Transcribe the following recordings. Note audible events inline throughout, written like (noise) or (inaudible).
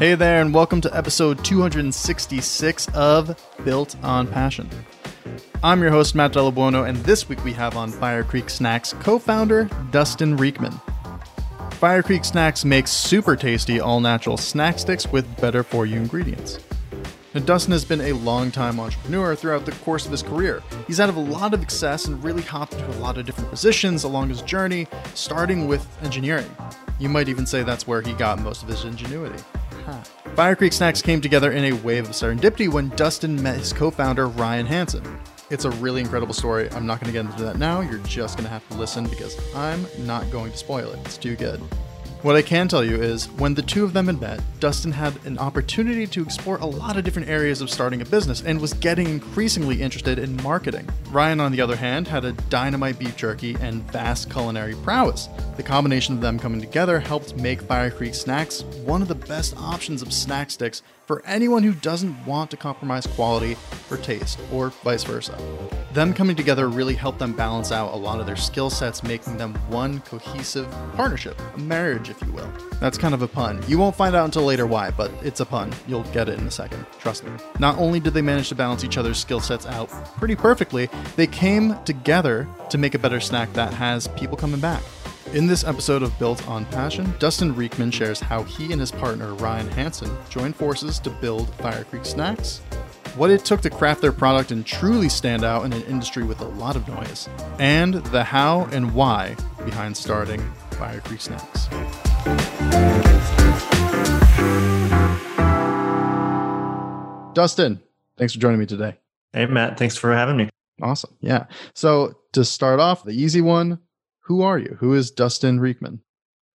Hey there, and welcome to episode 266 of Built on Passion. I'm your host, Matt Delabuono, and this week we have on Fire Creek Snacks co founder Dustin Riechmann. Fire Creek Snacks makes super tasty all natural snack sticks with better for you ingredients. Now, Dustin has been a long-time entrepreneur throughout the course of his career. He's had a lot of success and really hopped into a lot of different positions along his journey, starting with engineering. You might even say that's where he got most of his ingenuity. Huh. Fire Creek Snacks came together in a wave of serendipity when Dustin met his co-founder Ryan Hansen. It's a really incredible story. I'm not going to get into that now. You're just going to have to listen because I'm not going to spoil it. It's too good. What I can tell you is, when the two of them had met, Dustin had an opportunity to explore a lot of different areas of starting a business and was getting increasingly interested in marketing. Ryan, on the other hand, had a dynamite beef jerky and vast culinary prowess. The combination of them coming together helped make Fire Creek Snacks one of the best options of snack sticks for anyone who doesn't want to compromise quality for taste, or vice versa. Them coming together really helped them balance out a lot of their skill sets, making them one cohesive partnership, a marriage, if you will. That's kind of a pun. You won't find out until later why, but it's a pun. You'll get it in a second. Trust me. Not only did they manage to balance each other's skill sets out pretty perfectly, they came together to make a better snack that has people coming back. In this episode of Built on Passion, Dustin Riechmann shares how he and his partner Ryan Hansen joined forces to build Fire Creek Snacks, what it took to craft their product and truly stand out in an industry with a lot of noise, and the how and why behind starting Fire Creek Snacks. Dustin, thanks for joining me today. Hey, Matt, thanks for having me. Awesome. Yeah. So, to start off, the easy one who are you? Who is Dustin Riechmann?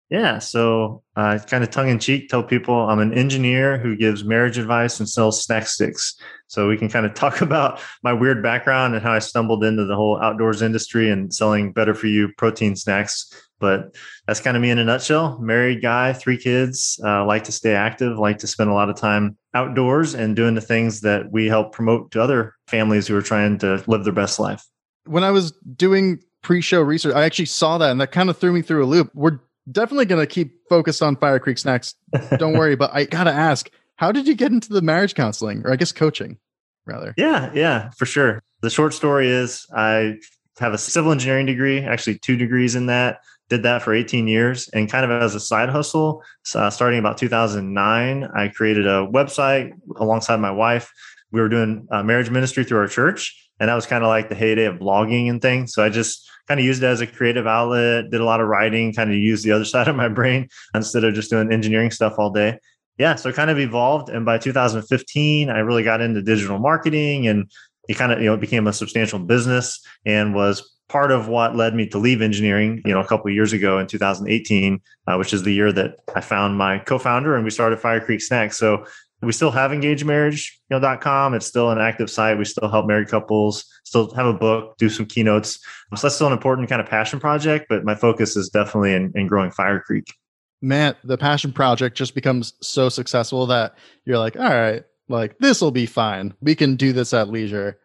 Yeah, so uh, kind of tongue in cheek, tell people I'm an engineer who gives marriage advice and sells snack sticks. So we can kind of (laughs) talk about my weird background and how I stumbled into the whole outdoors industry and selling better for you protein snacks. But that's kind of me in a nutshell. Married guy, three kids, uh, like to stay active, like to spend a lot of time outdoors and doing the things that we help promote to other families who are trying to live their best life. When I was doing pre-show research. I actually saw that, and that kind of threw me through a loop. We're definitely going to keep focused on Fire Creek snacks. (laughs) Don't worry, but I gotta ask, how did you get into the marriage counseling, or I guess coaching, rather? Yeah, yeah, for sure. The short story is I have a civil engineering degree, actually two degrees in that. Did that for 18 years, and kind of as a side hustle, uh, starting about 2009, I created a website alongside my wife. We were doing uh, marriage ministry through our church, and that was kind of like the heyday of blogging and things. So I just kind of used it as a creative outlet, did a lot of writing, kind of used the other (laughs) side of my brain instead of just doing engineering stuff all day. Yeah, so it kind of evolved. And by 2015, I really got into digital marketing and it kind of, you know, became a substantial business and was part of what led me to leave engineering, you know, a couple years ago in 2018, uh, which is the year that I found my co-founder and we started Fire Creek Snacks. So we still have engagedmarriage.com. It's still an active site. We still help married couples, still have a book, do some keynotes. So that's still an important kind of passion project, but my focus is definitely in, in growing Fire Creek. Man, the passion project just becomes so successful that you're like, all right, like this will be fine. We can do this at leisure.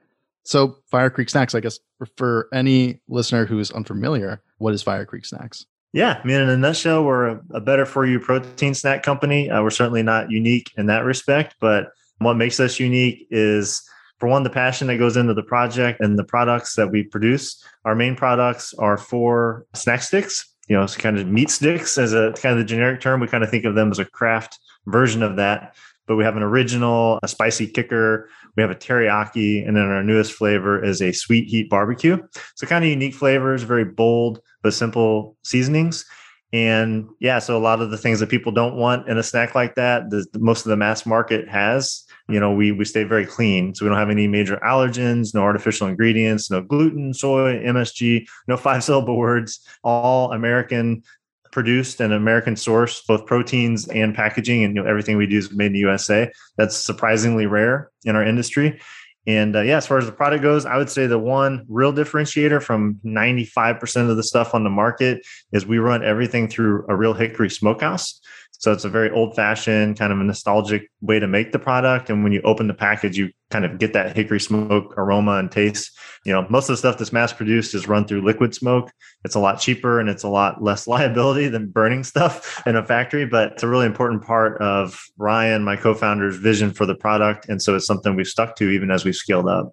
So Fire Creek Snacks, I guess, for any listener who's unfamiliar, what is Fire Creek Snacks? Yeah, I mean, in a nutshell, we're a, better for you protein snack company. Uh, we're certainly not unique in that respect, but what makes us unique is, for one, the passion that goes into the project and the products that we produce. Our main products are for snack sticks. You know, it's kind of meat sticks as a kind of the generic term. We kind of think of them as a craft version of that. But we have an original, a spicy kicker. We have a teriyaki, and then our newest flavor is a sweet heat barbecue. So kind of unique flavors, very bold but simple seasonings. And yeah, so a lot of the things that people don't want in a snack like that, the, most of the mass market has. You know, we we stay very clean, so we don't have any major allergens, no artificial ingredients, no gluten, soy, MSG, no five syllable words, all American produced and American sourced, both proteins and packaging, and you know, everything we do is made in the USA. That's surprisingly rare in our industry. And uh, yeah, as far as the product goes, I would say the one real differentiator from 95% of the stuff on the market is we run everything through a real hickory smokehouse. So it's a very old fashioned, kind of a nostalgic way to make the product. And when you open the package, you kind of get that hickory smoke aroma and taste. You know, most of the stuff that's mass produced is run through liquid smoke. It's a lot cheaper and it's a lot less (laughs) liability than burning stuff in a factory, but it's a really important part of Ryan, my co-founder's vision for the product. And so it's something we've stuck to even as we've scaled up.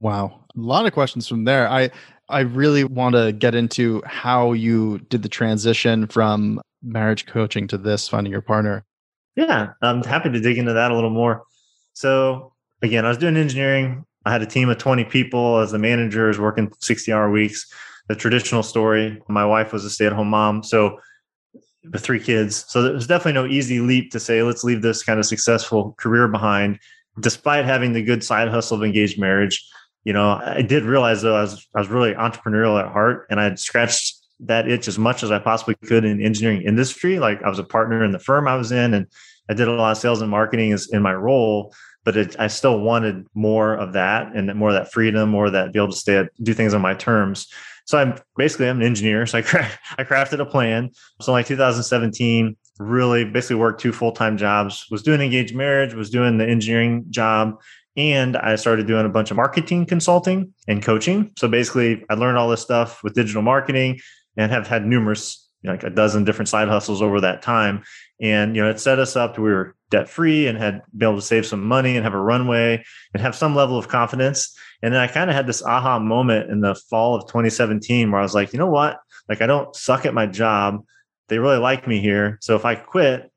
Wow. A lot of questions from there. I I really want to get into how you did the transition from marriage coaching to this finding your partner. Yeah, I'm happy to dig into that a little more. So, again, I was doing engineering. I had a team of 20 people as the manager, was working 60 hour weeks. The traditional story. My wife was a stay at home mom. So, with three kids. So, there was definitely no easy leap to say, let's leave this kind of successful career behind, despite having the good side hustle of engaged marriage. You know, I did realize though I was I was really entrepreneurial at heart, and I had scratched that itch as much as I possibly could in engineering industry. Like I was a partner in the firm I was in, and I did a lot of sales and marketing as in my role. But it, I still wanted more of that and more of that freedom, more of that be able to stay do things on my terms. So I'm basically I'm an engineer. So I cra- (laughs) I crafted a plan. So like 2017, really basically worked two full time jobs. Was doing engaged marriage. Was doing the engineering job. And I started doing a bunch of marketing consulting and coaching. So basically, I learned all this stuff with digital marketing, and have had numerous like a dozen different side hustles over that time. And you know it set us up to we were debt free and had been able to save some money and have a runway and have some level of confidence. And then i kind of had this aha moment in the fall of 2017 where i was like you know what? Like i don't suck at my job. They really like me here. So if i quit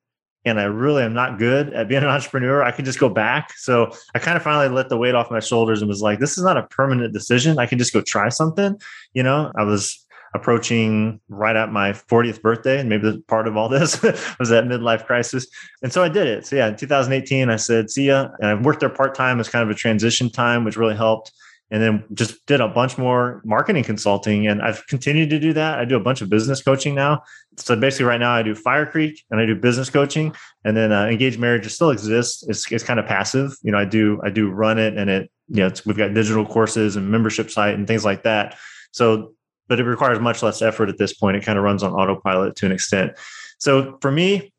and i really am not good at being an entrepreneur i could just go back. So i kind of finally let the weight off my shoulders and was like this is not a permanent decision. I can just go try something. You know i was approaching right at my 40th birthday. And maybe the part of all this (laughs) was that midlife crisis. And so I did it. So yeah, in 2018, I said, see ya. And I worked there part time as kind of a transition time, which really helped. And then just did a bunch more marketing consulting. And I've continued to do that. I do a bunch of business coaching now. So basically, right now, I do Fire Creek and I do business coaching. And then uh, Engaged Marriage still exists. It's, it's kind of passive. You know, I do I do run it, and it you know we've got digital courses and membership site and things like that. So but it requires much less effort at this point. It kind of runs on autopilot to an extent. So for me,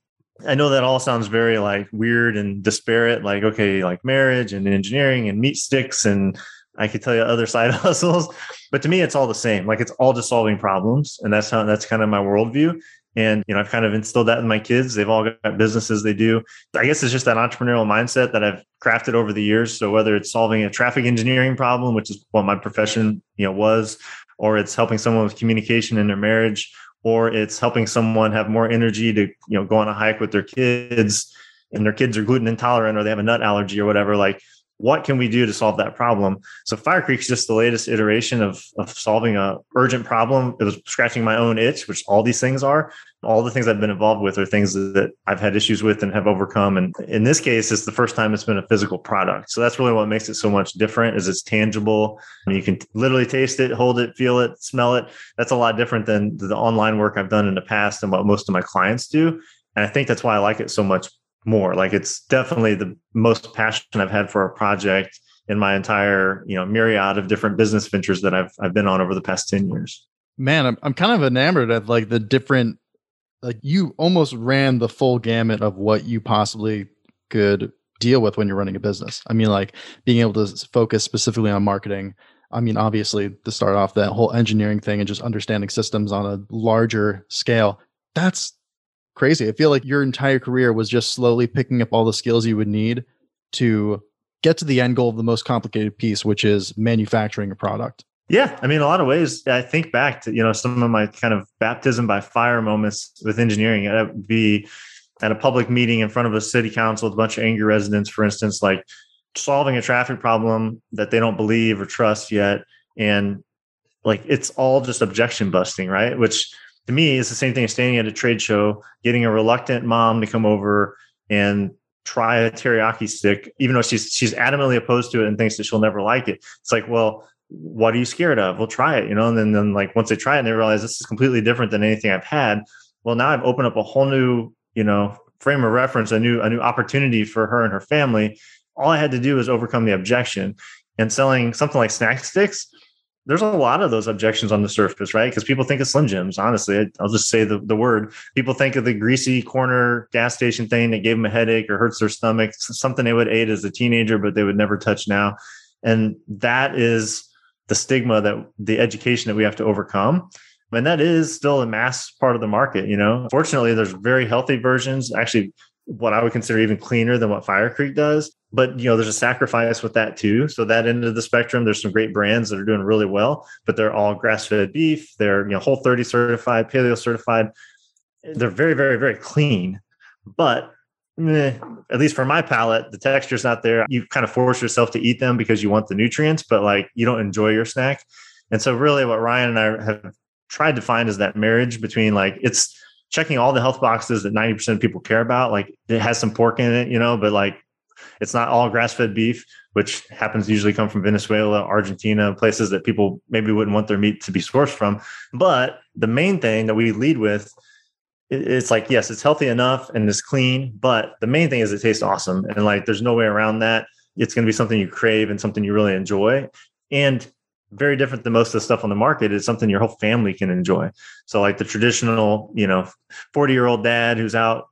I know that all sounds very like weird and disparate, like, okay, like marriage and engineering and meat sticks. And I could tell you other (laughs) side hustles, but to me, it's all the same. Like it's all just solving problems. And that's how, that's kind of my worldview. And, you know, I've kind of instilled that in my kids. They've all got businesses they do. I guess it's just that entrepreneurial mindset that I've crafted over the years. So whether it's solving a traffic engineering problem, which is what my profession, you know, was, or it's helping someone with communication in their marriage, or it's helping someone have more energy to, you know, go on a hike with their kids and their kids are gluten intolerant or they have a nut allergy or whatever. Like, what can we do to solve that problem? So Fire Creek is just the latest iteration of, of solving a urgent problem. It was scratching my own itch, which all these things are. All the things I've been involved with are things that I've had issues with and have overcome. And in this case, it's the first time it's been a physical product. So that's really what makes it so much different is it's tangible. You can literally taste it, hold it, feel it, smell it. That's a lot different than the online work I've done in the past and what most of my clients do. And I think that's why I like it so much more. Like it's definitely the most passion I've had for a project in my entire, you know, myriad of different business ventures that I've I've been on over the past 10 years. Man, I'm I'm kind of enamored of like the different like you almost ran the full gamut of what you possibly could deal with when you're running a business. I mean, like being able to focus specifically on marketing. I mean, obviously, to start off that whole engineering thing and just understanding systems on a larger scale. That's crazy. I feel like your entire career was just slowly picking up all the skills you would need to get to the end goal of the most complicated piece, which is manufacturing a product. Yeah, I mean, a lot of ways. I think back to you know some of my kind of baptism by fire moments with engineering. Would be at a public meeting in front of a city council with a bunch of angry residents, for instance, like solving a traffic problem that they don't believe or trust yet, and like it's all just objection busting, right? Which to me it's the same thing as standing at a trade show, getting a reluctant mom to come over and try a teriyaki stick, even though she's she's adamantly opposed to it and thinks that she'll never like it. It's like, well, what are you scared of? Well, try it, you know. And then, then like once they try it and they realize this is completely different than anything I've had. Well, now I've opened up a whole new, you know, frame of reference, a new a new opportunity for her and her family. All I had to do was overcome the objection. And selling something like snack sticks, there's a lot of those objections on the surface, right? Because people think of Slim Jims. Honestly, I'll just say the, the word. People think of the greasy corner gas station thing that gave them a headache or hurts their stomach, something they would eat as a teenager, but they would never touch now. And that is the stigma that the education that we have to overcome. And that is still a mass part of the market. You know, fortunately, there's very healthy versions. Actually, what I would consider even cleaner than what Fire Creek does. But you know, there's a sacrifice with that too. So that end of the spectrum, there's some great brands that are doing really well, but they're all grass-fed beef. They're you know Whole 30 certified, paleo certified. They're very, very, very clean. But eh, at least for my palate, the texture's not there. You kind of force yourself to eat them because you want the nutrients, but like you don't enjoy your snack. And so really what Ryan and I have tried to find is that marriage between like it's checking all the health boxes that 90% of people care about. Like it has some pork in it, you know, but like it's not all grass fed beef, which happens to usually come from Venezuela, Argentina, places that people maybe wouldn't want their meat to be sourced from. But the main thing that we lead with it's like yes it's healthy enough and it's clean but the main thing is it tastes awesome and like there's no way around that it's going to be something you crave and something you really enjoy and very different than most of the stuff on the market. It's something your whole family can enjoy. So like the traditional, you know, 40 year old dad who's out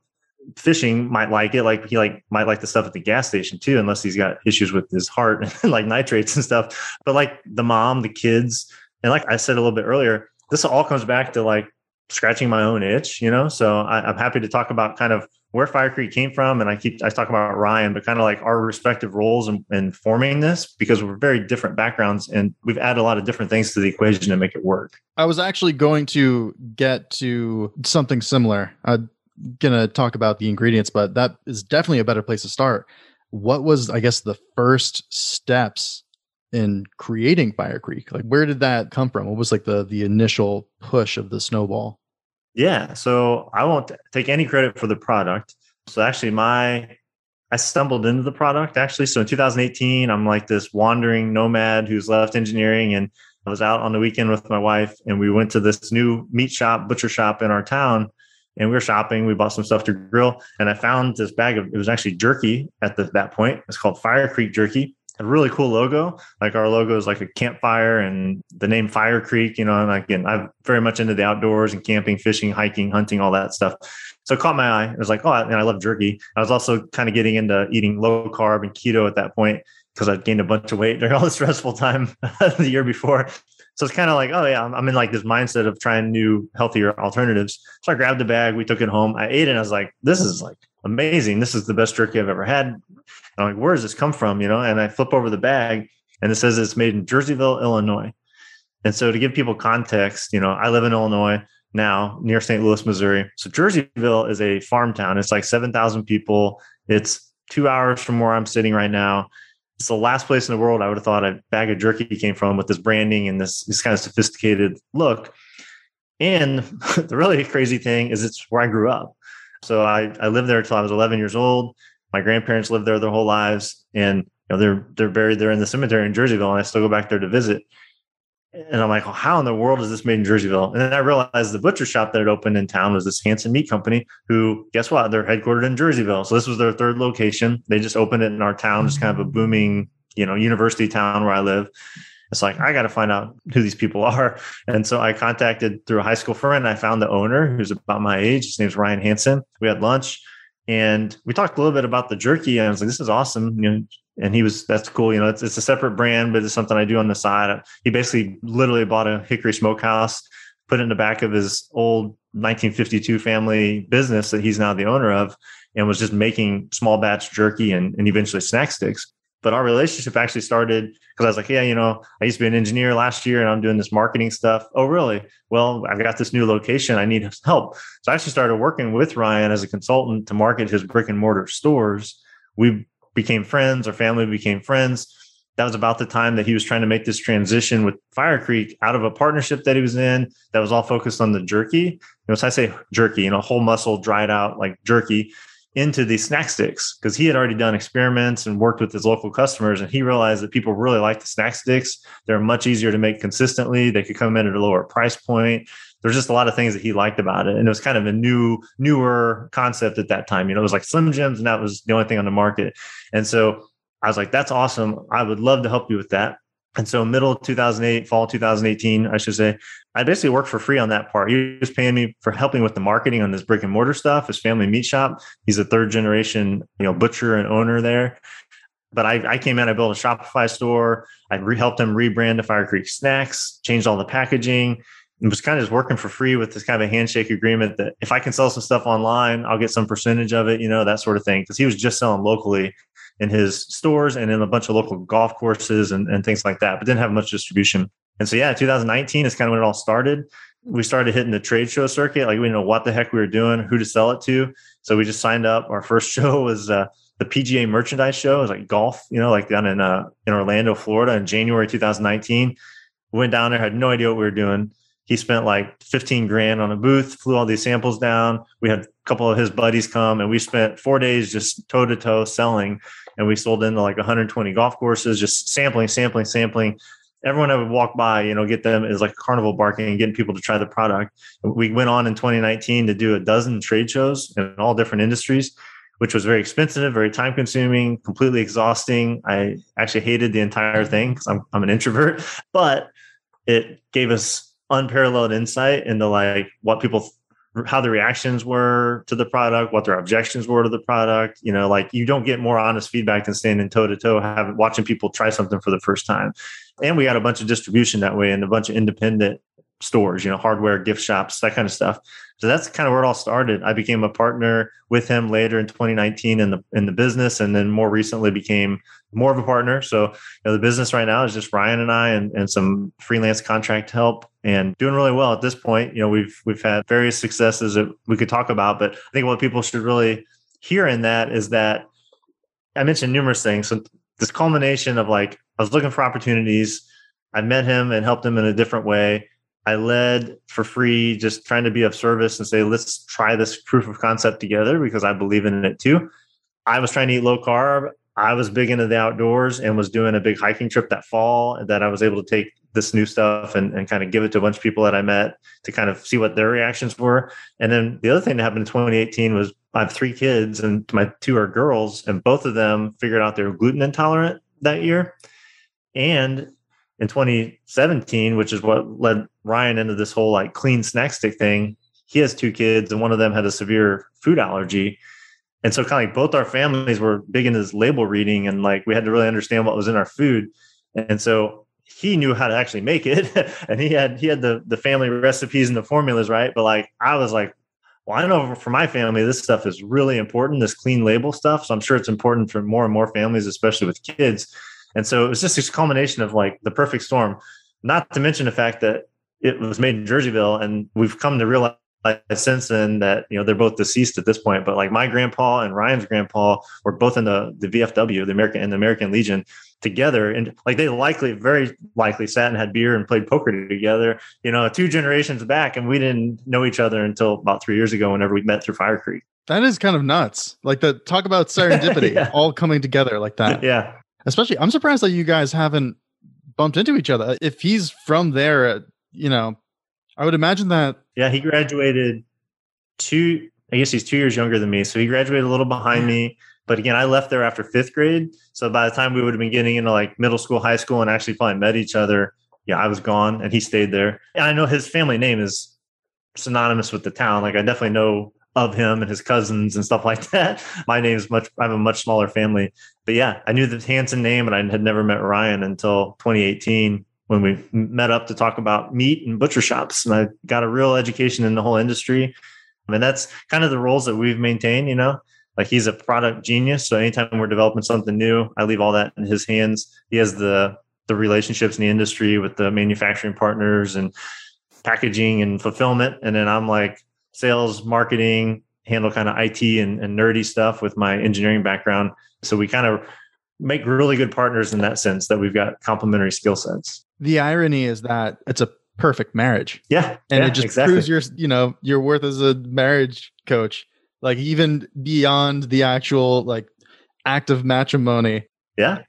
fishing might like it. Like he like might like the stuff at the gas station too, unless he's got issues with his heart (laughs) and like nitrates and stuff. But like the mom, the kids, and like I said a little bit earlier, this all comes back to like scratching my own itch, you know? So I, I'm happy to talk about kind of where Fire Creek came from, and I keep I talk about Ryan, but kind of like our respective roles in, in, forming this because we're very different backgrounds, and we've added a lot of different things to the equation to make it work. I was actually going to get to something similar. Uh, I'm gonna talk about the ingredients, but that is definitely a better place to start. What was, I guess, the first steps in creating Fire Creek? Like, where did that come from? What was like the the initial push of the snowball? Yeah. So I won't take any credit for the product. So actually, my I stumbled into the product actually. So in 2018, I'm like this wandering nomad who's left engineering and I was out on the weekend with my wife and we went to this new meat shop, butcher shop in our town. And we were shopping. We bought some stuff to grill. And I found this bag of it was actually jerky at the, that point. It's called Fire Creek Jerky a really cool logo. Like our logo is like a campfire and the name Fire Creek, you know, and again, I'm very much into the outdoors and camping, fishing, hiking, hunting, all that stuff. So it caught my eye. It was like, oh, and I love jerky. I was also kind of getting into eating low carb and keto at that point because I'd gained a bunch of weight during all the (laughs) stressful time (laughs) the year before. So it's kind of like, oh yeah, I'm in like this mindset of trying new, healthier alternatives. So I grabbed the bag, we took it home, I ate it, and I was like, this is like amazing. This is the best jerky I've ever had. I'm like, where does this come from? You know, and I flip over the bag and it says it's made in Jerseyville, Illinois. And so to give people context, you know, I live in Illinois now near St. Louis, Missouri. So Jerseyville is a farm town. It's like 7,000 people. It's two hours from where I'm sitting right now. It's the last place in the world I would have thought a bag of jerky came from with this branding and this, this kind of sophisticated look. And (laughs) the really crazy thing is it's where I grew up. So I, I lived there until I was 11 years old. My grandparents lived there their whole lives, and you know they're they're buried there in the cemetery in Jerseyville, and I still go back there to visit. And I'm like, well, how in the world is this made in Jerseyville? And then I realized the butcher shop that had opened in town was this Hanson Meat Company, who, guess what? They're headquartered in Jerseyville. So this was their third location. They just opened it in our town, just kind of a mm. booming, you know, university town where I live. It's like, I got to find out who these people (laughs) are. And so I contacted through a high school friend. I found the owner who's about my age. His name's Ryan Hanson. We had lunch and we talked a little bit about the jerky. And I was like, this is awesome. You know, and he was, that's cool. You know, it's, it's a separate brand, but it's something I do on the side. He basically literally bought a Hickory smokehouse, put it in the back of his old 1952 family business that he's now the owner of, and was just making small batch jerky and, and eventually snack sticks. But our relationship actually started because I was like, yeah, you know, I used to be an engineer last year and I'm doing this marketing stuff. Oh, really? Well, I've got this new location. I need help. So I actually started working with Ryan as a consultant to market his brick and mortar stores. We became friends, our family became friends. That was about the time that he was trying to make this transition with Fire Creek out of a partnership that he was in that was all focused on the jerky. You know, so I say jerky, you know, whole muscle dried out like jerky into these snack sticks because he had already done experiments and worked with his local customers and he realized that people really like the snack sticks they're much easier to make consistently they could come in at a lower price point there's just a lot of things that he liked about it and it was kind of a new newer concept at that time you know it was like slim jims and that was the only thing on the market and so i was like that's awesome i would love to help you with that And so, middle 2008, fall 2018, I should say, I basically worked for free on that part. He was paying me for helping with the marketing on this brick and mortar stuff, his family meat shop. He's a third generation, you know, butcher and owner there. But I, I came in, I built a Shopify store. I re- helped him rebrand to Fire Creek Snacks, changed all the packaging, was kind of just working for free with this kind of a handshake agreement that if I can sell some stuff online, I'll get some percentage of it, you know, that sort of thing. Because he was just selling locally in his stores and in a bunch of local golf courses and, and things like that, but didn't have much distribution. And so, yeah, 2019 is kind of when it all started. We started hitting the trade show circuit. Like we didn't know what the heck we were doing, who to sell it to. So we just signed up. Our first (laughs) show was uh, the PGA merchandise show. It was like golf, you know, like down in uh, in Orlando, Florida, in January 2019. We went down there, had no idea what we were doing. He spent like 15 grand on a booth, flew all these samples down. We had a couple of his buddies come, and we spent four days just toe to toe selling and we sold into like 120 golf courses, just sampling, sampling, sampling. Everyone I would walk by, you know, get them is like carnival barking getting people to try the product. We went on in 2019 to do a dozen trade shows in all different industries, which was very expensive, very time consuming, completely exhausting. I actually hated the entire thing because I'm, I'm an introvert, (laughs) but it gave us unparalleled insight into like what people how the reactions were to the product, what their objections were to the product. You know, like you don't get more honest feedback than standing toe to toe, having watching people try something for the first time. And we got a bunch of distribution that way and a bunch of independent stores, you know, hardware, gift shops, that kind of stuff. So that's kind of where it all started. I became a partner with him later in 2019 in the in the business, and then more recently became more of a partner. So you know, the business right now is just Ryan and I and, and some freelance contract help and doing really well at this point. You know, we've we've had various successes that we could talk about, but I think what people should really hear in that is that I mentioned numerous things. So this culmination of like I was looking for opportunities. I met him and helped him in a different way. I led for free, just trying to be of service and say, let's try this proof of concept together because I believe in it too. I was trying to eat low carb. I was big into the outdoors and was doing a big hiking trip that fall that I was able to take this new stuff and, and kind of give it to a bunch of people that I met to kind of see what their reactions were. And then the other thing that happened in 2018 was I have three kids and my two are girls, and both of them figured out they were gluten intolerant that year. And in 2017, which is what led Ryan into this whole like clean snack stick thing, he has two kids and one of them had a severe food allergy. And so kind of like both our families were big into this label reading and like we had to really understand what was in our food. And so he knew how to actually make it (laughs) and he had he had the the family recipes and the formulas, right? But like I was like, well, I don't know for my family, this stuff is really important, this clean label stuff. So I'm sure it's important for more and more families, especially with kids. And so it was just this culmination of like the perfect storm, not to mention the fact that it was made in Jerseyville. And we've come to realize since then that you know they're both deceased at this point but like my grandpa and ryan's grandpa were both in the the vfw the american and the american legion together and like they likely very likely sat and had beer and played poker together you know two generations back and we didn't know each other until about three years ago whenever we met through fire creek that is kind of nuts like the talk about (laughs) serendipity yeah. all coming together like that yeah especially i'm surprised that you guys haven't bumped into each other if he's from there uh, you know I would imagine that. Yeah, he graduated two. I guess he's two years younger than me, so he graduated a little behind me. But again, I left there after fifth grade, so by the time we would have been getting into like middle school, high school, and actually probably met each other, yeah, I was gone, and he stayed there. And I know his family name is synonymous with the town. Like I definitely know of him and his cousins and stuff like (laughs) that. My name is much. I have a much smaller family, but yeah, I knew the Hanson name, and I had never met Ryan until 2018 when we met up to talk about meat and butcher shops. And I got a real education in the whole industry. I mean, that's kind of the roles that we've maintained, you know. Like he's a product genius. So anytime we're developing something new, I leave all that in his hands. He has the the relationships in the industry with the manufacturing partners and packaging and fulfillment. And then I'm like sales, marketing, handle kind of IT and, and nerdy stuff with my engineering background. So we kind of make really good partners in that sense that we've got complementary skill sets the irony is that it's a perfect marriage. Yeah. And yeah, it just exactly. proves your, you know, your worth as a marriage coach. Like even beyond the actual like act of matrimony. Yeah.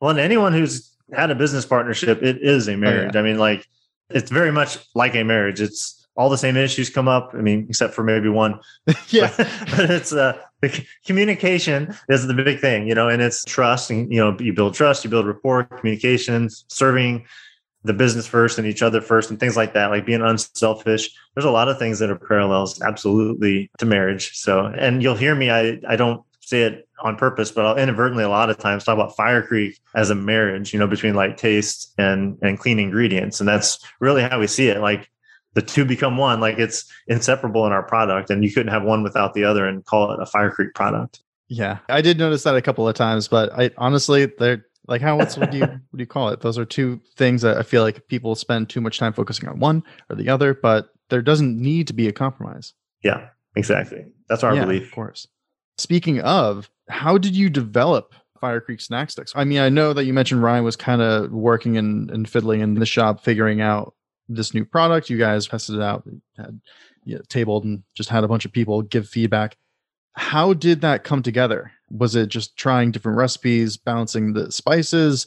Well, and anyone who's had a business partnership, it is a marriage. Oh, yeah. I mean, like it's very much like a marriage. It's all the same issues come up. I mean, except for maybe one. (laughs) yeah. (laughs) but it's uh, the communication is the big thing, you know, and it's trust. And, you know, you build trust, you build rapport, communications, serving the business first and each other first and things like that, like being unselfish. There's a lot of things that are parallels absolutely to marriage. So, and you'll hear me, I, I don't say it on purpose, but I'll inadvertently a lot of times talk about Fire Creek as a marriage, you know, between like taste and and clean ingredients. And that's really how we see it. Like the two become one, like it's inseparable in our product. And you couldn't have one without the other and call it a Fire Creek product. Yeah. I did notice that a couple of times, but I honestly they're like how else would you what do you call it? Those are two things that I feel like people spend too much time focusing on one or the other, but there doesn't need to be a compromise. Yeah, exactly. That's our yeah, belief. Of course. Speaking of, how did you develop Fire Creek snack sticks? I mean, I know that you mentioned Ryan was kind of working and, and fiddling in the shop, figuring out this new product. You guys tested it out, had you know, tabled, and just had a bunch of people give feedback. How did that come together? Was it just trying different recipes, balancing the spices?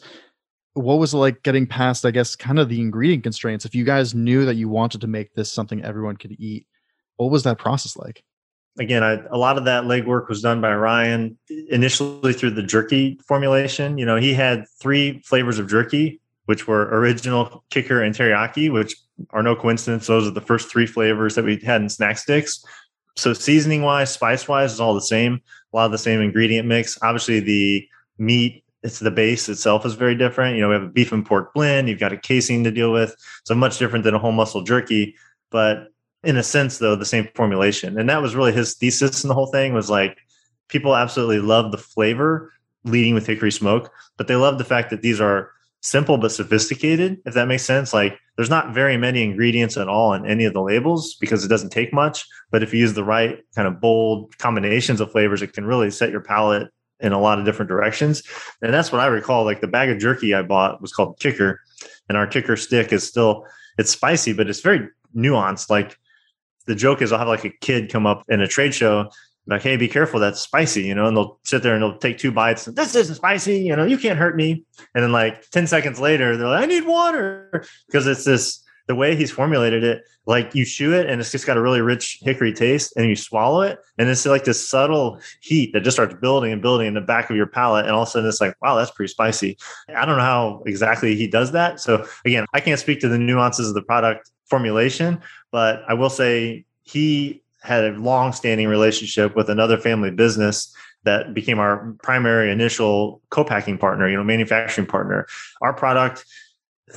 What was it like getting past, I guess, kind of the ingredient constraints? If you guys knew that you wanted to make this something everyone could eat, what was that process like? again, I, a lot of that legwork was done by Ryan initially through the jerky formulation. You know, he had three flavors of jerky, which were original, kicker, and teriyaki, which are no coincidence. Those are the first three flavors that we had in snack sticks. So seasoning wise, spice wise, is all the same. A lot of the same ingredient mix. Obviously, the meat, it's the base itself is very different. You know, we have a beef and pork blend. You've got a casing to deal with, so much different than a whole muscle jerky. But in a sense though the same formulation and that was really his thesis in the whole thing was like people absolutely love the flavor leading with hickory smoke but they love the fact that these are simple but sophisticated if that makes sense. Like there's not very many ingredients at all in any of the labels because it doesn't take much. But if you use the right kind of bold combinations of flavors it can really set your palate in a lot of different directions. And that's what i recall like the bag of jerky i bought was called kicker. And our kicker stick is still it's spicy but it's very nuanced. Like the joke is I'll have like a kid come up in a trade show, like, hey, be careful, that's spicy, you know, and they'll sit there and they'll take two bites. This isn't spicy, you know, you can't hurt me. And then like 10 seconds later, they're like, I need water. (laughs) Because it's this the way he's formulated it, like you chew it and it's just got a really rich hickory taste, and you swallow it, and it's like this subtle heat that just starts building and building in the back of your palate, and all of a sudden it's like, wow, that's pretty spicy. I don't know how exactly he does that. So again, I can't speak to the nuances of the product formulation, but I will say he had a long-standing relationship with another family business that became our primary initial co-packing partner, you know, manufacturing partner. Our product,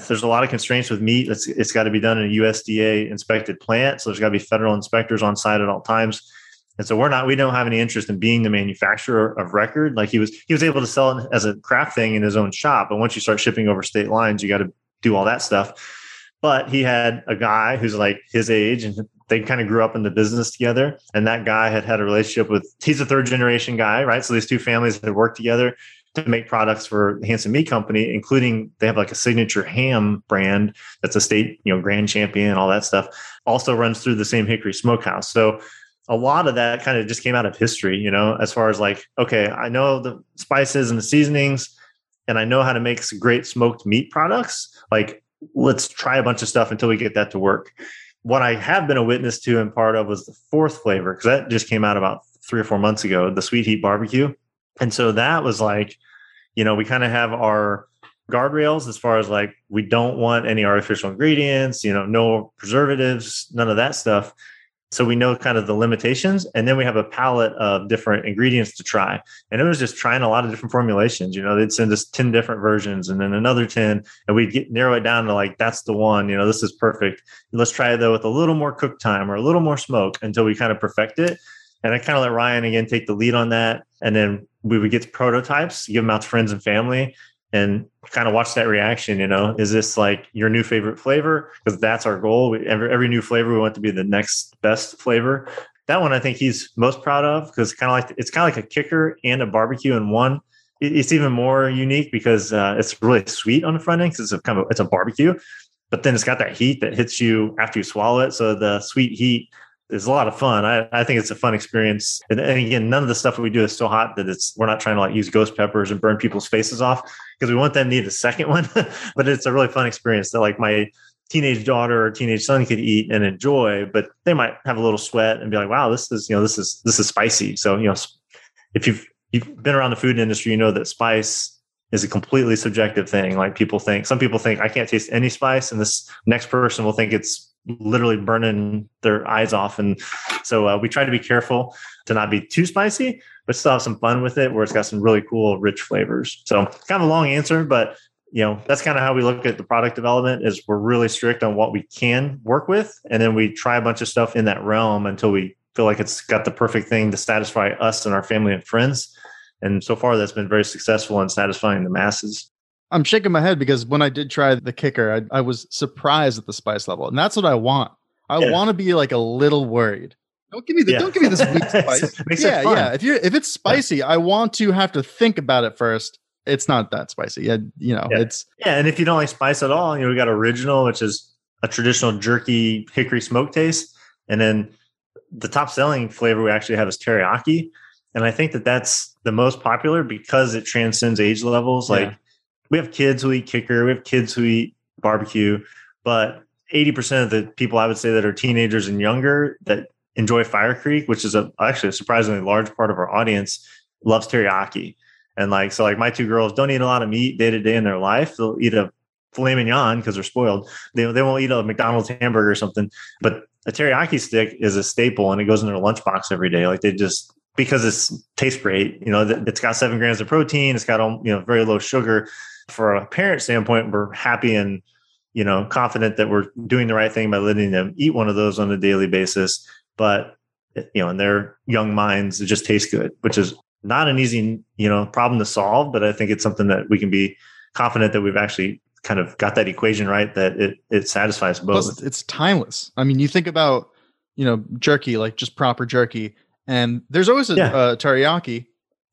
there's a lot of constraints with meat. It's, it's got to be done in a USDA inspected plant. So there's got to be federal inspectors on site at all times. And so we're not, we don't have any interest in being the manufacturer of record. Like he was, he was able to sell it as a craft thing in his own shop. But once you start shipping over state lines, you got to do all that stuff. But he had a guy who's like his age and they kind of grew up in the business together. And that guy had had a relationship with, he's a third generation guy, right? So these two families had worked together to make products for Hanson Meat Company, including they have like a signature ham brand that's a state, you know, grand champion, all that stuff. Also runs through the same Hickory Smokehouse. So a lot of that kind of just came out of history, you know, as far as like, okay, I know the spices and the seasonings, and I know how to make great smoked meat products. Like let's try a bunch of stuff until we get that to work. What I have been a witness to and part of was the fourth flavor because that just came out about three or four months ago, the sweet heat barbecue. And so that was like, you know, we kind of have our guardrails as far as like we don't want any artificial ingredients, you know, no preservatives, none of that stuff. So we know kind of the limitations. And then we have a palette of different ingredients to try. And it was just trying a lot of different formulations. You know, they'd send us 10 different versions and then another 10, and we'd get narrow it down to like, that's the one, you know, this is perfect. Let's try it though with a little more cook time or a little more smoke until we kind of perfect it. And I kind of let Ryan again take the lead on that. And then we would get prototypes, give them out to friends and family and kind of watch that reaction. You know, is this like your new favorite flavor? Because that's our goal. We, every, every new flavor, we want to be the next best flavor. That one I think he's most proud of because kind of like it's kind of like a kicker and a barbecue in one. It's even more unique because uh, it's really sweet on the front end because it's a kind of it's a barbecue, but then it's got that heat that hits you after you swallow it. So the sweet heat is a lot of fun. I, I think it's a fun experience. And, and, again, none of the stuff we do is so hot that it's we're not trying to like use ghost peppers and burn people's faces off because we want them to need a second one. (laughs) but it's a really fun experience. That like my teenage daughter or teenage son could eat and enjoy, but they might have a little sweat and be like, wow, this is, you know, this is, this is spicy. So, you know, if you've, you've been around the food industry, you know that spice is a completely subjective thing. Like people think, some people think I can't taste any spice, and this next person will think it's literally burning their eyes off. And so uh, we try to be careful to not be too spicy, but still have some fun with it, where it's got some really cool, rich flavors. So kind of a long answer, but you know that's kind of how we look at the product development is we're really strict on what we can work with and then we try a bunch of stuff in that realm until we feel like it's got the perfect thing to satisfy us and our family and friends and so far, that's been very successful in satisfying the masses. I'm shaking my head because when I did try the kicker, I, I was surprised at the spice level, and that's what I want. I yeah. want to be like a little worried. Don't give me the yeah. don't give me this (laughs) weak spice. (laughs) yeah, yeah. If you're if it's spicy, yeah. I want to have to think about it first. It's not that spicy. Yeah, you know, it's yeah. And if you don't like spice at all, you know, we got original, which is a traditional jerky hickory smoke taste, and then the top selling flavor we actually have is teriyaki, and I think that that's the most popular because it transcends age levels. Yeah. Like we have kids who eat kicker, we have kids who eat barbecue, but 80% of the people I would say that are teenagers and younger that enjoy Fire Creek, which is a actually a surprisingly large part of our audience, loves teriyaki. And like so, like my two girls don't eat a lot of meat day to day in their life. They'll eat a filet mignon because they're spoiled. They they won't eat a McDonald's hamburger or something. But a teriyaki stick is a staple, and it goes in their lunchbox every day. Like they just because it tastes great. You know, it's got seven grams of protein. It's got um, you know very low sugar. For a parent standpoint, we're happy and you know confident that we're doing the right thing by letting them eat one of those on a daily basis. But you know, in their young minds, it just tastes good, which is not an easy you know problem to solve. But I think it's something that we can be confident that we've actually kind of got that equation right that it it satisfies both. Plus, it's timeless. I mean, you think about you know jerky, like just proper jerky and there's always a yeah. uh, teriyaki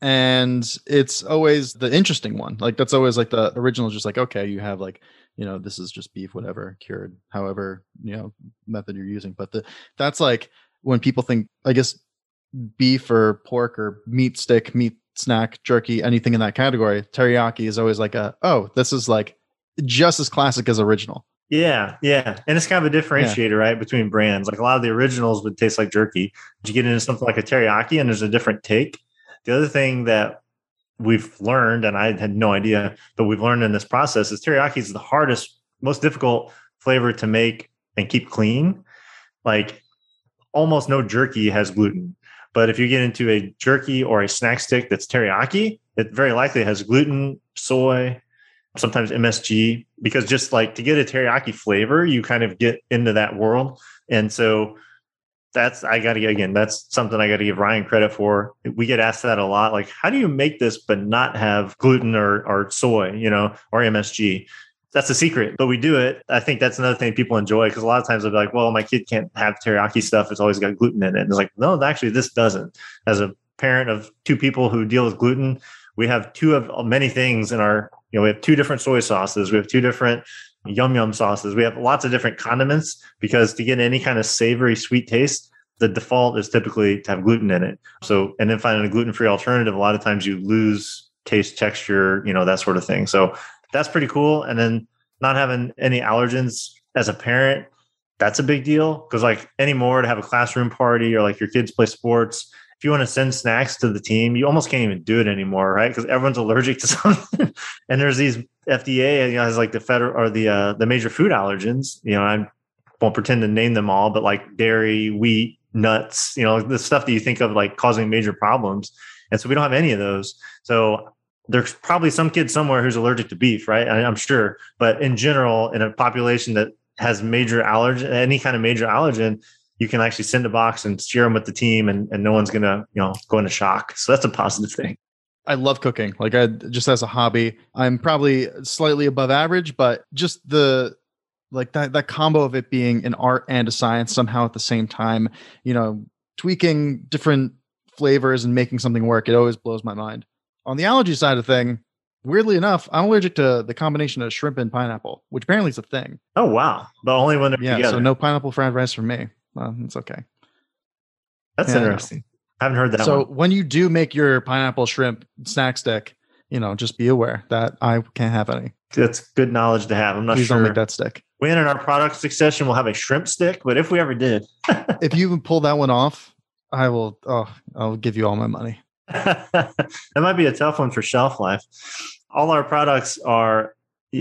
and it's always the interesting one like that's always like the original just like okay you have like you know this is just beef whatever cured however you know method you're using but the that's like when people think i guess beef or pork or meat stick meat snack jerky anything in that category teriyaki is always like a oh this is like just as classic as original yeah, yeah. And it's kind of a differentiator, yeah. right, between brands. Like a lot of the originals would taste like jerky. But you get into something like a teriyaki and there's a different take. The other thing that we've learned, and I had no idea, but we've learned in this process is teriyaki is the hardest, most difficult flavor to make and keep clean. Like almost no jerky has gluten. But if you get into a jerky or a snack stick that's teriyaki, it very likely has gluten, soy, sometimes MSG, because just like to get a teriyaki flavor, you kind of get into that world. And so that's I gotta again, that's something I gotta give Ryan credit for. We get asked that a lot. Like, how do you make this but not have gluten or or soy, you know, or MSG? That's a secret, but we do it. I think that's another thing people enjoy because a lot of times they'll be like, well, my kid can't have teriyaki stuff. It's always got gluten in it. And it's like, no, actually, this doesn't. As a parent of two people who deal with gluten, we have two of many things in our you know, we have two different soy sauces. We have two different yum yum sauces. We have lots of different condiments because to get any kind of savory sweet taste, the default is typically to have gluten in it. So, and then finding a gluten free alternative, a lot of times you lose taste, texture, you know, that sort of thing. So that's pretty cool. And then not having any allergens as a parent, that's a big deal because like anymore to have a classroom party or like your kids play sports if you want to send snacks to the team, you almost can't even do it anymore, right? Because everyone's allergic to (laughs) something. and there's these FDA, you know, has like the federal or the uh, the major food allergens. You know, I won't pretend to name them all, but like dairy, wheat, nuts, you know, the stuff that you think of like causing major problems. And so we don't have any of those. So there's probably some kid somewhere who's allergic to beef, right? I, I'm sure. But in general, in a population that has major allergen, any kind of major allergen, you can actually send a box and share them with the team and, and no one's gonna you know go into shock so that's a positive thing i love cooking like i just as a hobby i'm probably slightly above average but just the like that that combo of it being an art and a science somehow at the same time you know tweaking different flavors and making something work it always blows my mind on the allergy side of thing weirdly enough i'm allergic to the combination of shrimp and pineapple which apparently is a thing oh wow The only one yeah together. so no pineapple fried rice for me well, it's okay. That's interesting. I, haven't heard that. So one. when you do make your pineapple shrimp snack stick, you know, just be aware that I can't have any. that's good knowledge to have. I'm not Please sure. don't make that stick. When in our product succession, we'll have a shrimp stick, but if we ever did, (laughs) if you even pull that one off, I will. Oh, I'll give you all my money. (laughs) that might be a tough one for shelf life. All our products are.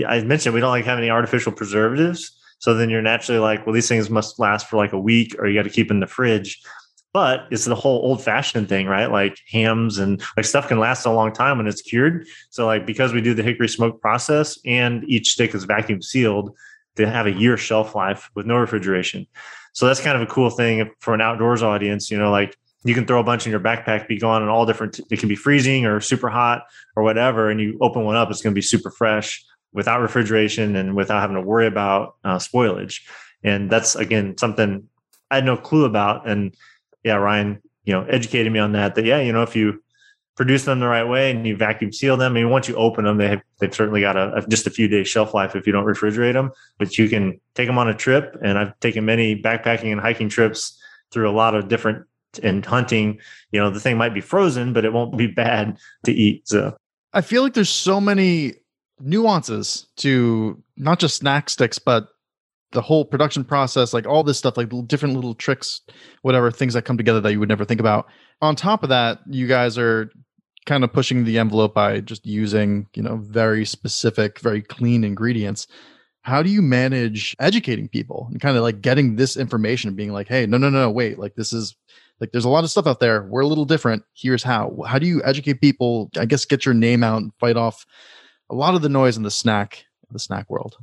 I mentioned we don't like have any artificial preservatives, so then you're naturally like, well, these things must last for like a week, or you got to keep in the fridge. But it's the whole old fashioned thing, right? Like hams and like stuff can last a long time when it's cured. So like because we do the hickory smoke process and each stick is vacuum sealed, they have a year shelf life with no refrigeration. So that's kind of a cool thing for an outdoors audience. You know, like you can throw a bunch in your backpack, be gone, and all different. It can be freezing or super hot or whatever, and you open one up, it's going to be super fresh without refrigeration and without having to worry about uh, spoilage. And that's again something I had no clue about. And yeah, Ryan, you know, educated me on that. That yeah, you know, if you produce them the right way and you vacuum seal them, I mean, once you open them, they have, they've certainly got a, a, just a few days shelf life if you don't refrigerate them. But you can take them on a trip, and I've taken many backpacking and hiking trips through a lot of different and hunting. You know, the thing might be frozen, but it won't be bad to eat. So I feel like there's so many nuances to not just snack sticks, but the whole production process, like all this stuff, like different little tricks, whatever things that come together that you would never think about. On top of that, you guys are kind of pushing the envelope by just using, you know, very specific, very clean ingredients. How do you manage educating people and kind of like getting this information and being like, hey, no, no, no, wait, like this is like there's a lot of stuff out there. We're a little different. Here's how. How do you educate people? I guess get your name out and fight off a lot of the noise in the snack, the snack world.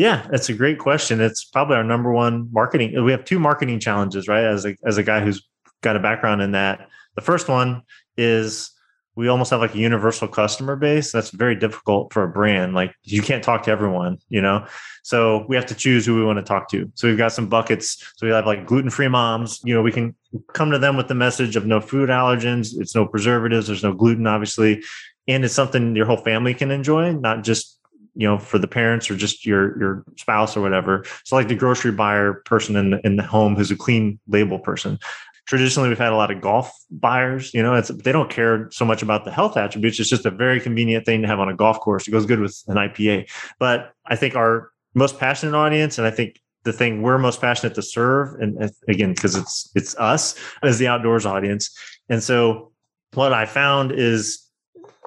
Yeah, that's a great question. It's probably our number one marketing. We have two marketing challenges, right? As a as a guy who's got a background in that. The first one is we almost have like a universal customer base. That's very difficult for a brand. Like you can't talk to everyone, you know? So we have to choose who we want to talk to. So we've got some buckets. So we have like gluten-free moms, you know, we can come to them with the message of no food allergens, it's no preservatives, there's no gluten, obviously. And it's something your whole family can enjoy, not just you know for the parents or just your your spouse or whatever. So like the grocery buyer person in the in the home who's a clean label person. Traditionally we've had a lot of golf buyers you know it's they don't care so much about the health attributes. It's just a very convenient thing to have on a golf course. It goes good with an ipa but i think our most passionate audience and i think the thing we're most passionate to serve and again because it's it's us as the outdoors audience. And so what i found is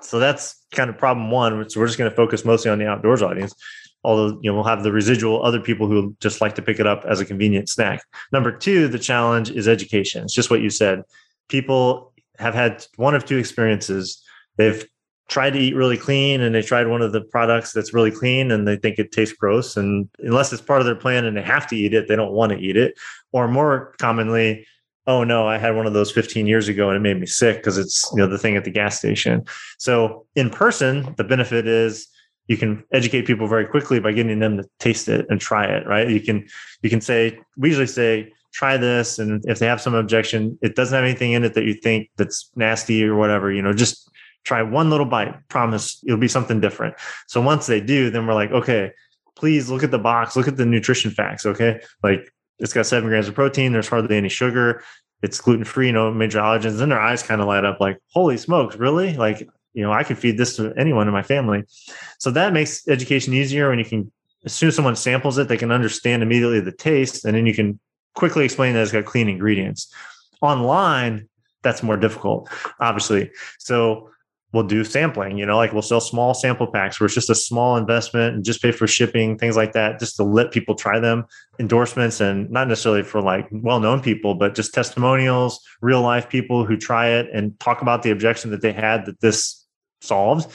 so that's kind of problem one. So we're just going to focus mostly on the outdoors audience. Although you know we'll have the residual other people who just like to pick it up as a convenient snack. Number two, the challenge is education. It's just what you said. People have had one of two experiences. They've tried to eat really clean and they tried one of the products that's really clean and they think it tastes gross. And unless it's part of their plan and they have to eat it, they don't want to eat it. Or more commonly, oh no, I had one of those 15 years ago and it made me sick because it's you know the thing at the gas station. So in person, the benefit is you can educate people very quickly by getting them to taste it and try it, right? You can you can say we usually say try this and if they have some objection, it doesn't have anything in it that you think that's nasty or whatever, you know, just try one little bite. Promise it'll be something different. So once they do, then we're like, okay, please look at the box, look at the nutrition facts, okay? Like it's got seven grams of protein. There's hardly any sugar. It's gluten free, no major allergens. Then their eyes kind of light up like, holy smokes, really? Like, you know, I can feed this to anyone in my family. So that makes education easier when you can, as soon as someone samples it, they can understand immediately the taste. And then you can quickly explain that it's got clean ingredients. Online, that's more difficult, obviously. So we'll do sampling, you know, like we'll sell small sample packs where it's just a small investment and just pay for shipping, things like that, just to let people try them, endorsements, and not necessarily for like well known people, but just testimonials, real life people who try it and talk about the objection that they had that this solves.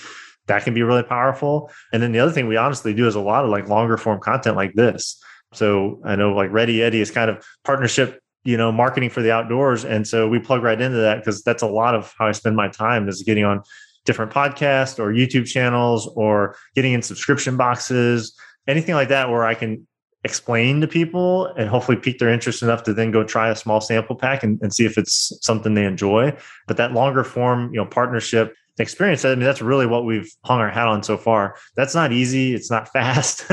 That can be really powerful. And then the other thing we honestly do is a lot of like longer form content like this. So I know like Ready Yeti is kind of partnership you know marketing for the outdoors and so we plug right into that because that's a lot of how i spend my time is getting on different podcasts or YouTube channels or getting in subscription boxes, anything like that where I can explain to people and hopefully pique their interest enough to then go try a small sample pack and, and see if it's something they enjoy. But that longer form, you know, partnership experience, I mean, that's really what we've hung our hat on so far. That's not easy. It's not (laughs) fast.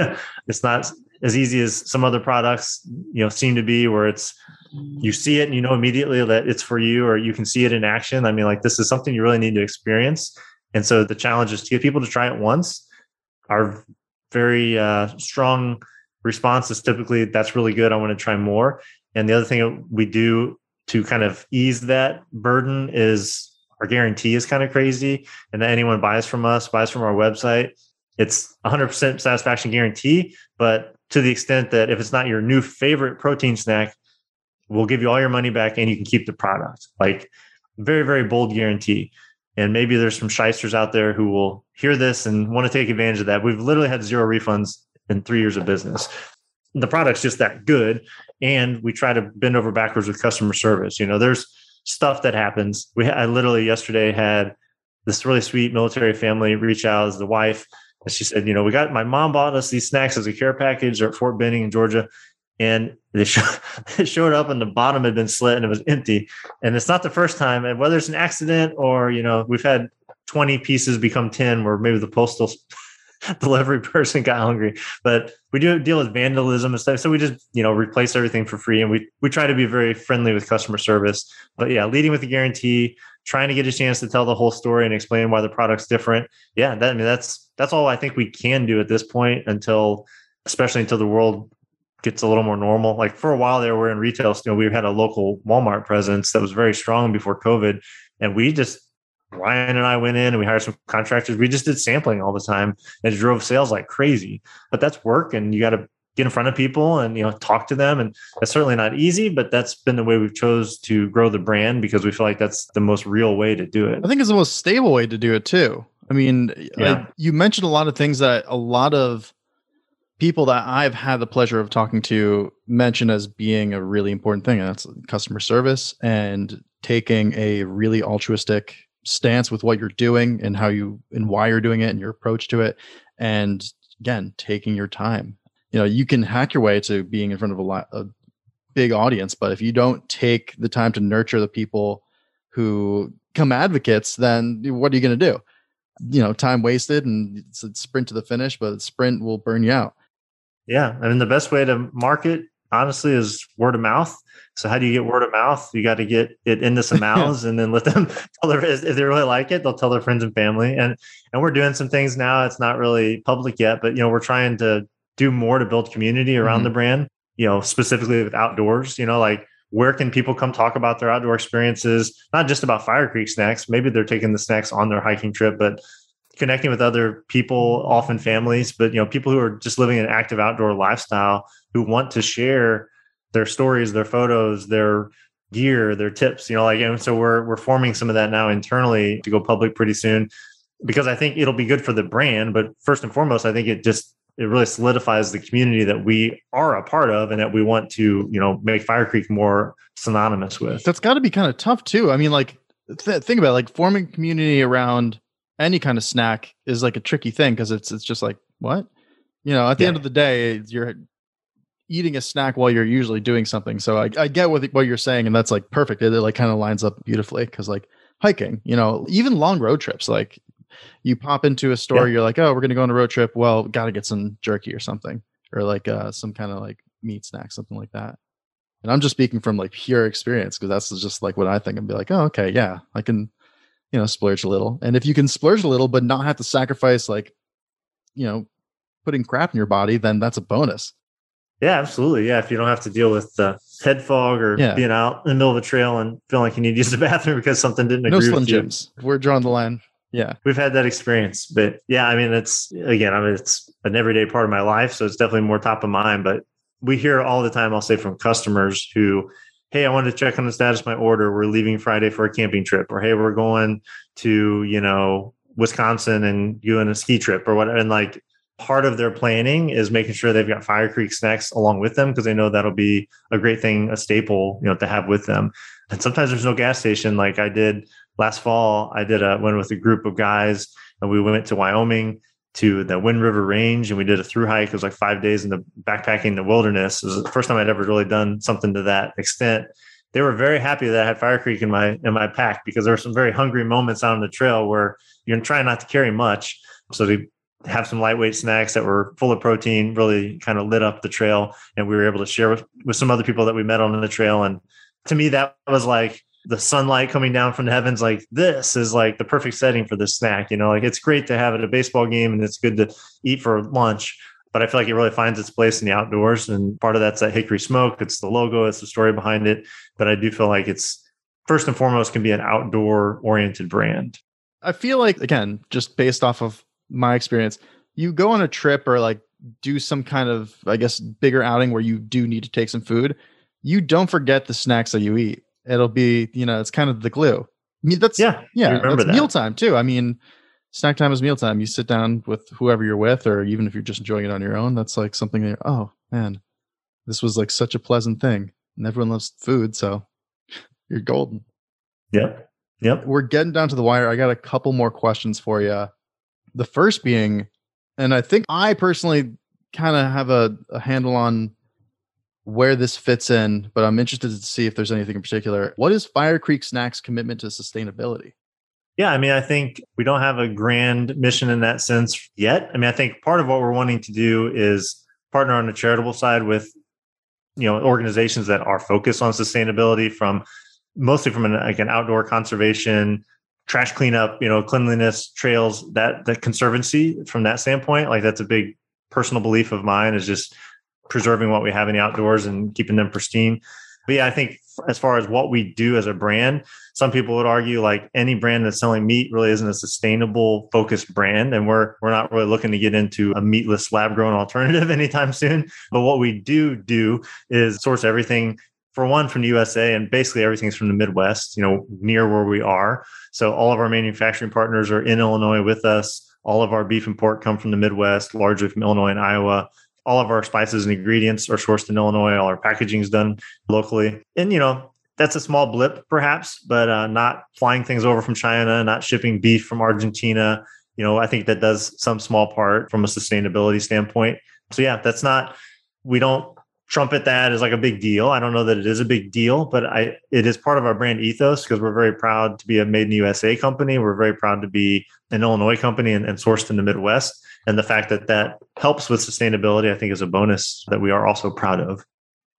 it's not as easy as some other products, you know, seem to be where it's you see it and you know immediately that it's for you or you can see it in action. I mean, like this is something you really need to experience. And so the challenge is to get people to try it once, our very uh, strong response is typically that's really good. I want to try more. And the other thing we do to kind of ease that burden is our guarantee is kind of crazy. And that anyone buys from us, buys from our website, it's 100% satisfaction guarantee. But to the extent that if it's not your new favorite protein snack, we'll give you all your money back and you can keep the product. Like very, very bold guarantee. And maybe there's some shysters out there who will hear this and want to take advantage of that. We've literally had zero refunds in three years of business. The product's just that good. And we try to bend over backwards with customer service. You know, there's stuff that happens. We I literally yesterday had this really sweet military family reach out as the wife. And she said, you know, we got my mom bought us these snacks as a care package at Fort Benning in Georgia and they, (laughs) they showed up and the bottom had been slit and it was empty. And it's not the first time and whether it's an accident or you know we've had 20 pieces become 10 where maybe the postal (laughs) delivery person got hungry. But we do deal with vandalism and stuff so we just you know replace everything for free and we we try to be very friendly with customer service. But yeah leading with a guarantee trying to get a chance to tell the whole story and explain why the product's different. Yeah that, i mean that's that's all i think we can do at this point until especially until the world gets a little more normal. Like for a while there, we're in retail. You know, we had a local Walmart presence that was very strong before COVID, and we just Ryan and I went in and we hired some contractors. We just did sampling all the time and drove sales like crazy. But that's work, and you got to get in front of people and you know talk to them and that's certainly not easy but that's been the way we've chose to grow the brand because we feel like that's the most real way to do it i think it's the most stable way to do it too i mean yeah. I, you mentioned a lot of things that a lot of people that I've had the pleasure of talking to mention as being a really important thing, and that's customer service and taking a really altruistic stance with what you're doing and how you and why you're doing it and your approach to it. And again, taking your time. You know, you can hack your way to being in front of a lot a big audience, but if you don't take the time to nurture the people who come advocates, then what are you going to do? You know, time wasted and it's a sprint to the finish, but sprint will burn you out. Yeah. I mean, the best way to market, honestly, is word of mouth. So, how do you get word of mouth? You got to get it into some (laughs) mouths and then let them (laughs) tell their, if they really like it, they'll tell their friends and family. And, and we're doing some things now. It's not really public yet, but, you know, we're trying to do more to build community around mm-hmm. the brand, you know, specifically with outdoors, you know, like, where can people come talk about their outdoor experiences not just about fire creek snacks maybe they're taking the snacks on their hiking trip but connecting with other people, often families, but you know, people who are just living an active outdoor lifestyle who want to share their stories, their photos, their gear, their tips, you know, like and so we're we're forming some of that now internally to go public pretty soon because I think it'll be good for the brand, but first and foremost, I think it just it really solidifies the community that we are a part of and that we want to, you know, make Fire Creek more synonymous with. That's got to be kind of tough too. I mean, like th- think about it, like forming community around any kind of snack is like a tricky thing because it's it's just like what? You know at the yeah. end of the day you're eating a snack while you're usually doing something. So i, I get what, what you're saying and that's like perfect. It, it like kind of lines up beautifully because like hiking you know even long road trips like you pop into a store yeah. you're like oh we're gonna go on a road trip. Well gotta get some jerky or something or like uh, some kind of like meat snack something like that. And i'm just speaking from like pure experience because that's just like what i think and be like oh okay yeah i can you know splurge a little. And if you can splurge a little but not have to sacrifice like you know putting crap in your body then that's a bonus. Yeah absolutely. Yeah if you don't have to deal with the head fog or yeah. being out in the middle of a trail and feeling like you need to use the (laughs) bathroom because something didn't no agree slim with gyms. you we're drawing the line. Yeah. We've had that experience but yeah i mean it's again i mean it's an everyday part of my life so it's definitely more top of mind but we hear all the time i'll say from customers who hey, I wanted to check on the status of my order. We're leaving Friday for a camping trip, or hey, we're going to, you know, Wisconsin and doing a ski trip or whatever. And like part of their planning is making sure they've got Fire Creek snacks along with them because they know that'll be a great thing, a staple, you know, to have with them. And sometimes there's no gas station. Like I did last fall, I did a went with a group of guys and we went to Wyoming to the Wind River Range and we did a through hike. It was like five days in the backpacking in the wilderness. It was the first time I'd ever really done something to that extent. They were very happy that I had Fire Creek in my in my pack because there were some very hungry moments on the trail where you're trying not to carry much. So to have some lightweight snacks that were full of protein really kind of lit up the trail and we were able to share with, with some other people that we met on the trail. And to me, that was like the sunlight coming down from the heavens like this is like the perfect setting for this snack you know like it's great to have it at a baseball game and it's good to eat for lunch but i feel like it really finds its place in the outdoors and part of that's that hickory smoke it's the logo it's the story behind it but i do feel like it's first and foremost can be an outdoor oriented brand I feel like again, just based off of my experience, you go on a trip or like do some kind of, I guess, bigger outing where you do need to take some food. You don't forget the snacks that you eat. It'll be, you know, it's kind of the glue. I mean, that's yeah, yeah, remember that's that. mealtime too. I mean, snack time is mealtime. You sit down with whoever you're with, or even if you're just enjoying it on your own, that's like something. That, oh man, this was like such a pleasant thing, and everyone loves food, so (laughs) you're golden. Yep. Yep. We're getting down to the wire. I got a couple more questions for you. The first being, and I think I personally kind of have a, a handle on where this fits in, but I'm interested to see if there's anything in particular. What is Fire Creek Snacks' commitment to sustainability? Yeah, I mean, I think we don't have a grand mission in that sense yet. I mean, I think part of what we're wanting to do is partner on the charitable side with, you know, organizations that are focused on sustainability from mostly from an like an outdoor conservation, trash cleanup, you know, cleanliness, trails, that that conservancy from that standpoint. Like that's a big personal belief of mine is just preserving what we have in the outdoors and keeping them pristine. But yeah, I think as far as what we do as a brand, some people would argue like any brand that's selling meat really isn't a sustainable focused brand. And we're we're not really looking to get into a meatless lab grown alternative (laughs) anytime soon. But what we do do is source everything for one from the USA and basically everything's from the Midwest, you know, near where we are. So all of our manufacturing partners are in Illinois with us. All of our beef and pork come from the Midwest, largely from Illinois and Iowa all of our spices and ingredients are sourced in Illinois. All our packaging is done locally. And, you know, that's a small blip perhaps, but uh, not flying things over from China, not shipping beef from Argentina. You know, I think that does some small part from a sustainability standpoint. So, yeah, that's not, we don't trumpet that as like a big deal. I don't know that it is a big deal, but I it is part of our brand ethos because we're very proud to be a made in USA company. We're very proud to be an Illinois company and, and sourced in the Midwest. And the fact that that helps with sustainability, I think, is a bonus that we are also proud of.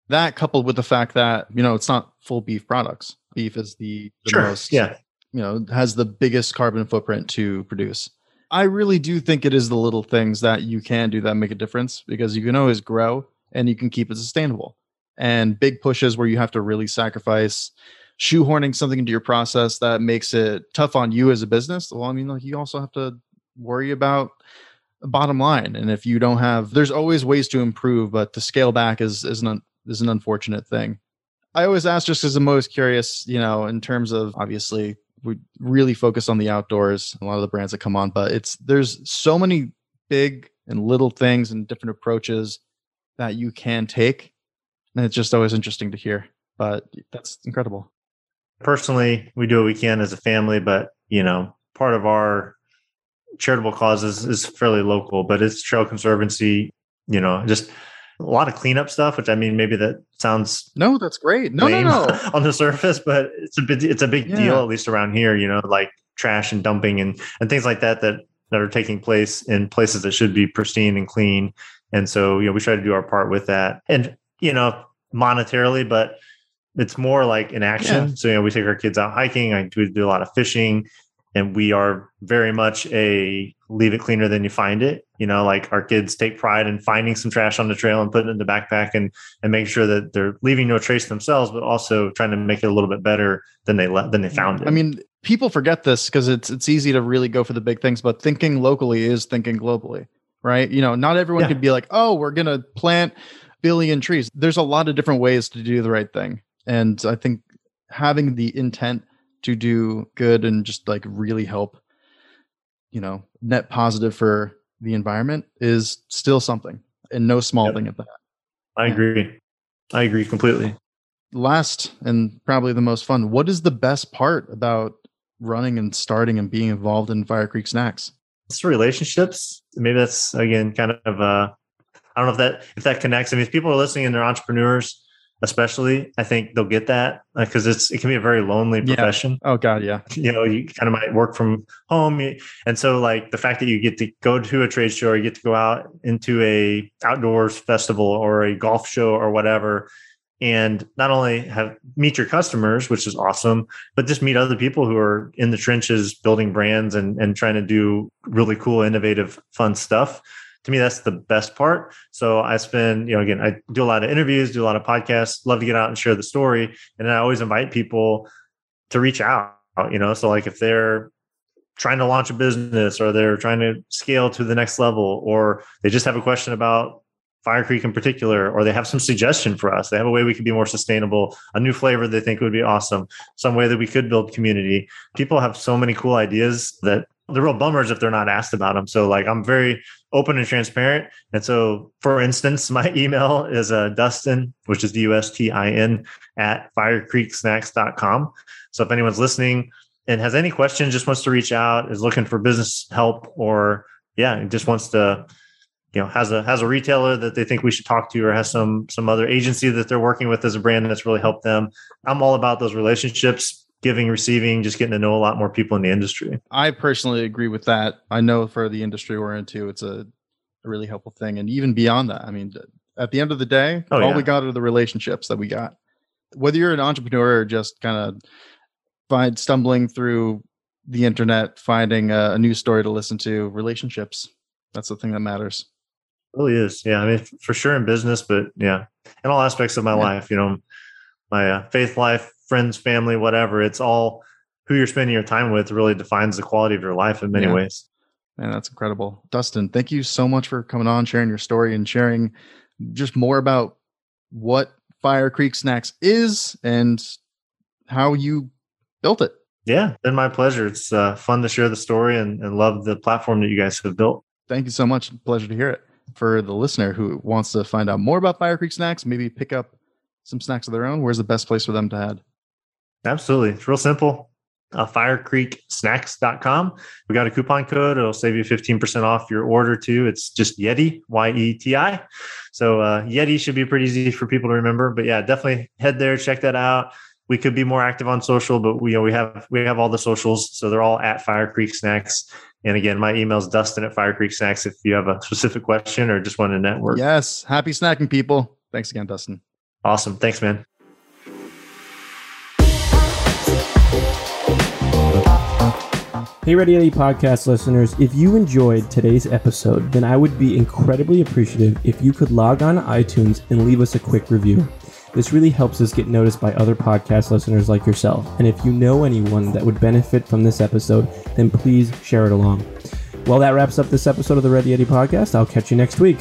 That coupled with the fact that you know it's not full beef products. Beef is the, the sure. most yeah you know has the biggest carbon footprint to produce. I really do think it is the little things that you can do that make a difference because you can always grow and you can keep it sustainable. And big pushes where you have to really sacrifice shoehorning something into your process that makes it tough on you as a business. Well, I mean, like you also have to worry about bottom line. And if you don't have, there's always ways to improve, but to scale back is is an is an unfortunate thing. I always ask just because I'm always curious, you know, in terms of obviously we really focus on the outdoors, a lot of the brands that come on, but it's there's so many big and little things and different approaches that you can take. And it's just always interesting to hear. But that's incredible. Personally, we do what we can as a family, but you know, part of our charitable causes is fairly local, but it's Trail Conservancy, you know, just a lot of cleanup stuff, which I mean, maybe that sounds no, that's great. No, no, no. (laughs) on the surface, but it's a big, it's a big yeah. deal, at least around here, you know, like trash and dumping and, and things like that, that, that are taking place in places that should be pristine and clean. And so, you know, we try to do our part with that and, you know, monetarily, but it's more like in action. Yeah. So, you know, we take our kids out hiking. I do, do a lot of fishing and we are very much a leave it cleaner than you find it. You know, like our kids take pride in finding some trash on the trail and putting it in the backpack and and make sure that they're leaving no trace themselves, but also trying to make it a little bit better than they le- than they found it. I mean, people forget this because it's it's easy to really go for the big things, but thinking locally is thinking globally right? You know, not everyone yeah. could be like, oh, we're going to plant billion trees. There's a lot of different ways to do the right thing. And I think having the intent to do good and just like really help, you know, net positive for the environment is still something and no small yep. thing at that. I yeah. agree. I agree completely. Last and probably the most fun, what is the best part about running and starting and being involved in Fire Creek Snacks? it's relationships. Maybe that's again kind of uh, I don't know if that if that connects. I mean, if people are listening and they're entrepreneurs, especially, I think they'll get that because uh, it's it can be a very lonely profession. Yeah. Oh God, yeah. You know, you kind of might work from home, and so like the fact that you get to go to a trade show, or you get to go out into a outdoors festival or a golf show or whatever, and not only have meet your customers, which is awesome, but just meet other people who are in the trenches building brands and, and trying to do really cool, innovative, fun stuff. To me, that's the best part. So I spend, you know, again, I do a lot of interviews, do a lot of podcasts, love to get out and share the story. And I always invite people to reach out, you know, so like if they're trying to launch a business or they're trying to scale to the next level or they just have a question about Fire Creek in particular, or they have some suggestion for us. They have a way we could be more sustainable, a new flavor they think would be awesome, some way that we could build community. People have so many cool ideas that the real bummers if they're not asked about them. So like I'm very open and transparent. And so for instance, (laughs) my email is uh, Dustin, which is D-U-S-T-I-N at firecreeksnacks.com. So if anyone's listening and has any questions, just wants to reach out, is looking for business help or yeah, just wants to you know has a has a retailer that they think we should talk to or has some some other agency that they're working with as a brand that's really helped them i'm all about those relationships giving receiving just getting to know a lot more people in the industry i personally agree with that i know for the industry we're into it's a, a really helpful thing and even beyond that i mean at the end of the day oh, all yeah. we got are the relationships that we got whether you're an entrepreneur or just kind of find stumbling through the internet finding a, a news story to listen to relationships that's the thing that matters really is. Yeah. I mean, for sure in business, but yeah, in all aspects of my yeah. life, you know, my uh, faith life, friends, family, whatever, it's all who you're spending your time with really defines the quality of your life in many yeah. ways. Man, that's incredible. Dustin, thank you so much for coming on, sharing your story and sharing just more about what Fire Creek Snacks is and how you built it. Yeah, been my pleasure. It's uh, fun to share the story and, and love the platform that you guys have built. Thank you so much. Pleasure to hear it for the listener who wants to find out more about Fire Creek snacks, maybe pick up some snacks of their own, where's the best place for them to head? Absolutely. It's real simple. Uh, firecreeksnacks.com. We got a coupon code. It'll save you 15% off your order too. It's just Yeti, Y E T I. So uh, Yeti should be pretty easy for people to remember. But yeah, definitely head there, check that out. We could be more active on social, but we, you know, we have we have all the socials, so they're all at Fire Creek Snacks. And again, my email is Dustin at Fire Creek Snacks if you have a specific question or just want to network. Yes. Happy snacking, people. Thanks again, Dustin. Awesome. Thanks, man. Hey, Ready Yeti podcast listeners, if you enjoyed today's episode, then I would be incredibly appreciative if you could log on to iTunes and leave us a quick review. This really helps us get noticed by other podcast listeners like yourself. And if you know anyone that would benefit from this episode, then please share it along. Well, that wraps up this episode of the Ready Yeti podcast. I'll catch you next week.